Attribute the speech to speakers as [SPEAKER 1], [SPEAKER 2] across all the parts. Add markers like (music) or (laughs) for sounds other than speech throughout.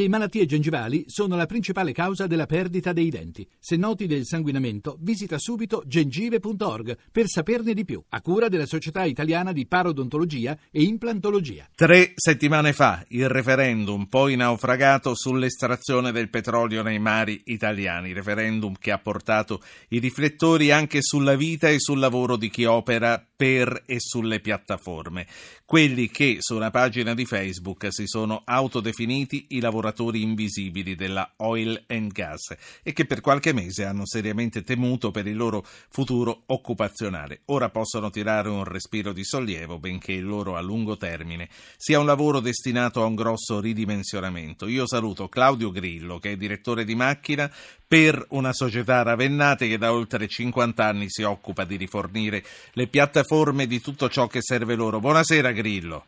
[SPEAKER 1] Le malattie gengivali sono la principale causa della perdita dei denti. Se noti del sanguinamento, visita subito gengive.org per saperne di più, a cura della Società Italiana di Parodontologia e Implantologia.
[SPEAKER 2] Tre settimane fa il referendum poi naufragato sull'estrazione del petrolio nei mari italiani, referendum che ha portato i riflettori anche sulla vita e sul lavoro di chi opera per e sulle piattaforme, quelli che su una pagina di Facebook si sono autodefiniti i lavoratori lavoratori invisibili della oil and gas e che per qualche mese hanno seriamente temuto per il loro futuro occupazionale. Ora possono tirare un respiro di sollievo, benché il loro a lungo termine sia un lavoro destinato a un grosso ridimensionamento. Io saluto Claudio Grillo, che è direttore di macchina per una società ravennate che da oltre 50 anni si occupa di rifornire le piattaforme di tutto ciò che serve loro. Buonasera Grillo.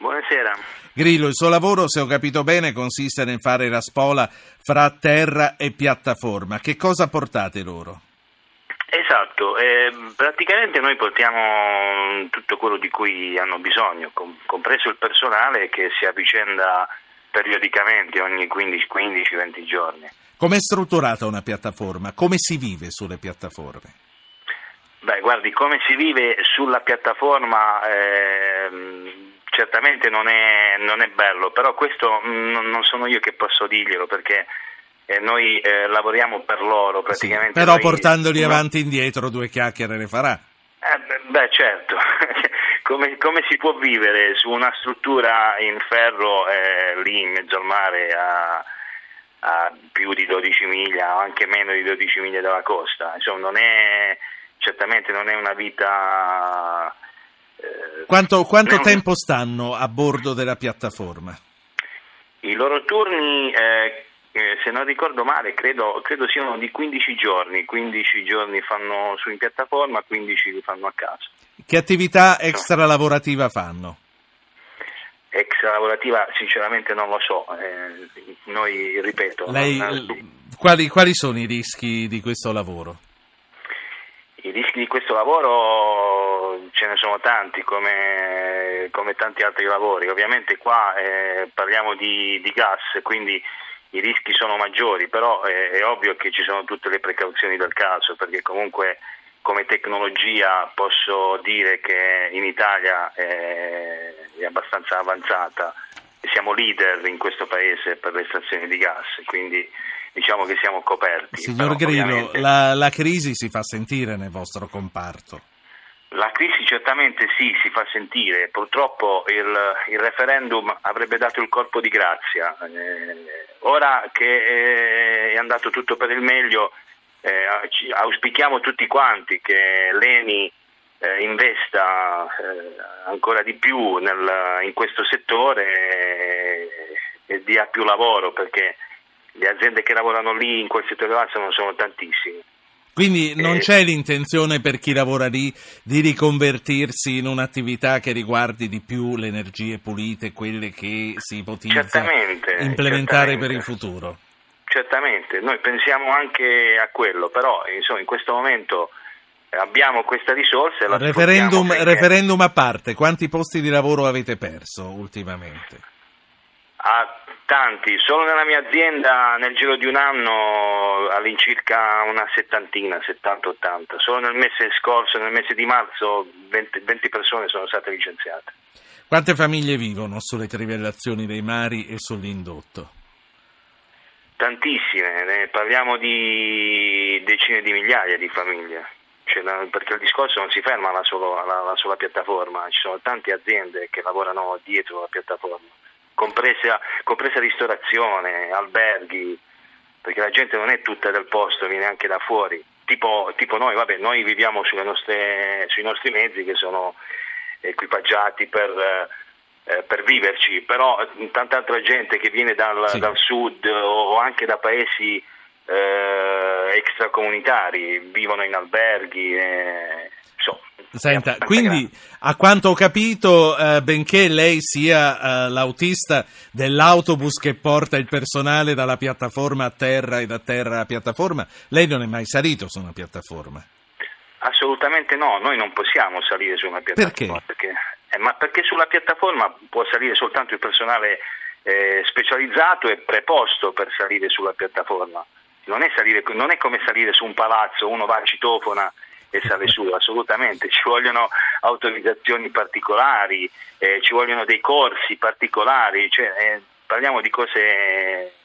[SPEAKER 3] Buonasera.
[SPEAKER 2] Grillo, il suo lavoro, se ho capito bene, consiste nel fare la spola fra terra e piattaforma. Che cosa portate loro?
[SPEAKER 3] Esatto, eh, praticamente noi portiamo tutto quello di cui hanno bisogno, com- compreso il personale che si avvicenda periodicamente ogni 15-20 giorni.
[SPEAKER 2] Com'è strutturata una piattaforma? Come si vive sulle piattaforme?
[SPEAKER 3] Beh, guardi, come si vive sulla piattaforma... Eh, certamente non è, non è bello, però questo non, non sono io che posso dirglielo perché eh, noi eh, lavoriamo per loro praticamente.
[SPEAKER 2] Sì, però
[SPEAKER 3] noi,
[SPEAKER 2] portandoli avanti e indietro due chiacchiere le farà.
[SPEAKER 3] Eh, beh certo, (laughs) come, come, si può vivere su una struttura in ferro eh, lì in mezzo al mare a, a, più di 12 miglia o anche meno di 12 miglia dalla costa? Insomma non è, certamente non è una vita
[SPEAKER 2] quanto, quanto no, tempo stanno a bordo della piattaforma?
[SPEAKER 3] I loro turni, eh, eh, se non ricordo male, credo, credo, siano di 15 giorni. 15 giorni fanno su in piattaforma, 15 li fanno a casa.
[SPEAKER 2] Che attività extra lavorativa fanno?
[SPEAKER 3] Extra lavorativa, sinceramente non lo so. Eh, noi, ripeto,
[SPEAKER 2] Lei, non... quali, quali sono i rischi di questo lavoro?
[SPEAKER 3] Di questo lavoro ce ne sono tanti come, come tanti altri lavori, ovviamente qua eh, parliamo di, di, gas quindi i rischi sono maggiori, però è, è, ovvio che ci sono tutte le precauzioni del caso perché comunque come tecnologia posso dire che in Italia è, è abbastanza avanzata, siamo leader in questo paese per l'estrazione di gas, quindi diciamo che siamo coperti.
[SPEAKER 2] Signor Grillo, ovviamente... la, la crisi si fa sentire nel vostro comparto.
[SPEAKER 3] La crisi certamente sì, si fa sentire, purtroppo il, il referendum avrebbe dato il colpo di grazia. Eh, ora che eh, è andato tutto per il meglio, eh, auspichiamo tutti quanti che l'ENI eh, investa eh, ancora di più nel, in questo settore e dia più lavoro perché le aziende che lavorano lì in quel settore là sono, sono tantissime.
[SPEAKER 2] Quindi non eh, c'è l'intenzione per chi lavora lì di riconvertirsi in un'attività che riguardi di più le energie pulite, quelle che si ipotizza
[SPEAKER 3] certamente,
[SPEAKER 2] implementare
[SPEAKER 3] certamente.
[SPEAKER 2] per il futuro?
[SPEAKER 3] Certamente, noi pensiamo anche a quello, però insomma, in questo momento abbiamo questa risorsa. La
[SPEAKER 2] referendum, referendum a parte, quanti posti di lavoro avete perso ultimamente?
[SPEAKER 3] A Tanti, solo nella mia azienda nel giro di un anno all'incirca una settantina, 70-80. Solo nel mese scorso, nel mese di marzo, 20, 20 persone sono state licenziate.
[SPEAKER 2] Quante famiglie vivono sulle trivellazioni dei mari e sull'indotto?
[SPEAKER 3] Tantissime, parliamo di decine di migliaia di famiglie. Cioè, perché il discorso non si ferma alla, solo, alla, alla sola piattaforma, ci sono tante aziende che lavorano dietro la piattaforma compresa, compresa ristorazione, alberghi, perché la gente non è tutta del posto, viene anche da fuori. Tipo, tipo noi, vabbè, noi viviamo nostre, sui nostri mezzi che sono equipaggiati per, eh, per viverci, però tanta altra gente che viene dal, sì. dal sud o anche da paesi eh, extracomunitari, vivono in alberghi. Eh,
[SPEAKER 2] Senta, quindi a quanto ho capito, eh, benché lei sia eh, l'autista dell'autobus che porta il personale dalla piattaforma a terra e da terra alla piattaforma, lei non è mai salito su una piattaforma?
[SPEAKER 3] Assolutamente no, noi non possiamo salire su una piattaforma.
[SPEAKER 2] Perché?
[SPEAKER 3] perché eh, ma perché sulla piattaforma può salire soltanto il personale eh, specializzato e preposto per salire sulla piattaforma. Non è, salire, non è come salire su un palazzo, uno va a citofona e sale su, (laughs) assolutamente, ci vogliono autorizzazioni particolari, eh, ci vogliono dei corsi particolari, cioè, eh, parliamo di cose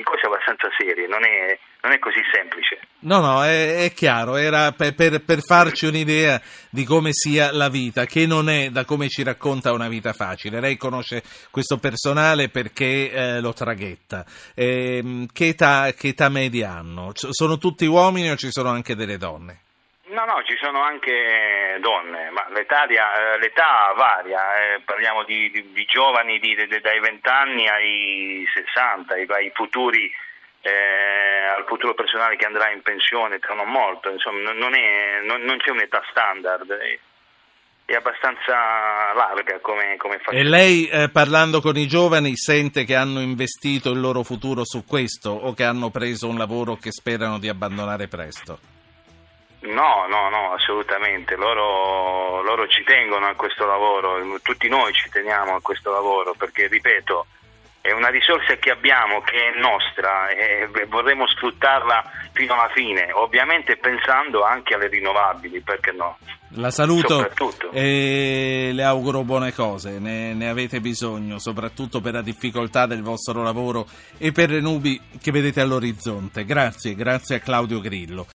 [SPEAKER 3] di cose abbastanza serie, non è, non è così semplice.
[SPEAKER 2] No, no, è, è chiaro, era per, per, per, farci un'idea di come sia la vita, che non è da come ci racconta una vita facile. Lei conosce questo personale perché eh, lo traghetta. Eh, che, età, che età media hanno? Sono tutti uomini o ci sono anche delle donne?
[SPEAKER 3] No, no, ci sono anche donne, ma l'età, eh, varia, eh, parliamo di, di, di giovani di, dai 20 anni ai 60, ai, ai futuri, eh, al futuro personale che andrà in pensione tra non molto, insomma non, è, non, non c'è un'età standard, è abbastanza larga come, come
[SPEAKER 2] E lei eh, parlando con i giovani sente che hanno investito il loro futuro su questo o che hanno preso un lavoro che sperano di abbandonare presto?
[SPEAKER 3] No, no, no, assolutamente. Loro, loro, ci tengono a questo lavoro, tutti noi ci teniamo a questo lavoro perché, ripeto, è una risorsa che abbiamo, che è nostra e vorremmo sfruttarla fino alla fine, ovviamente pensando anche alle rinnovabili, perché no?
[SPEAKER 2] La saluto e le auguro buone cose, ne, ne, avete bisogno, soprattutto per la difficoltà del vostro lavoro e per le nubi che vedete all'orizzonte. Grazie, grazie a Claudio Grillo.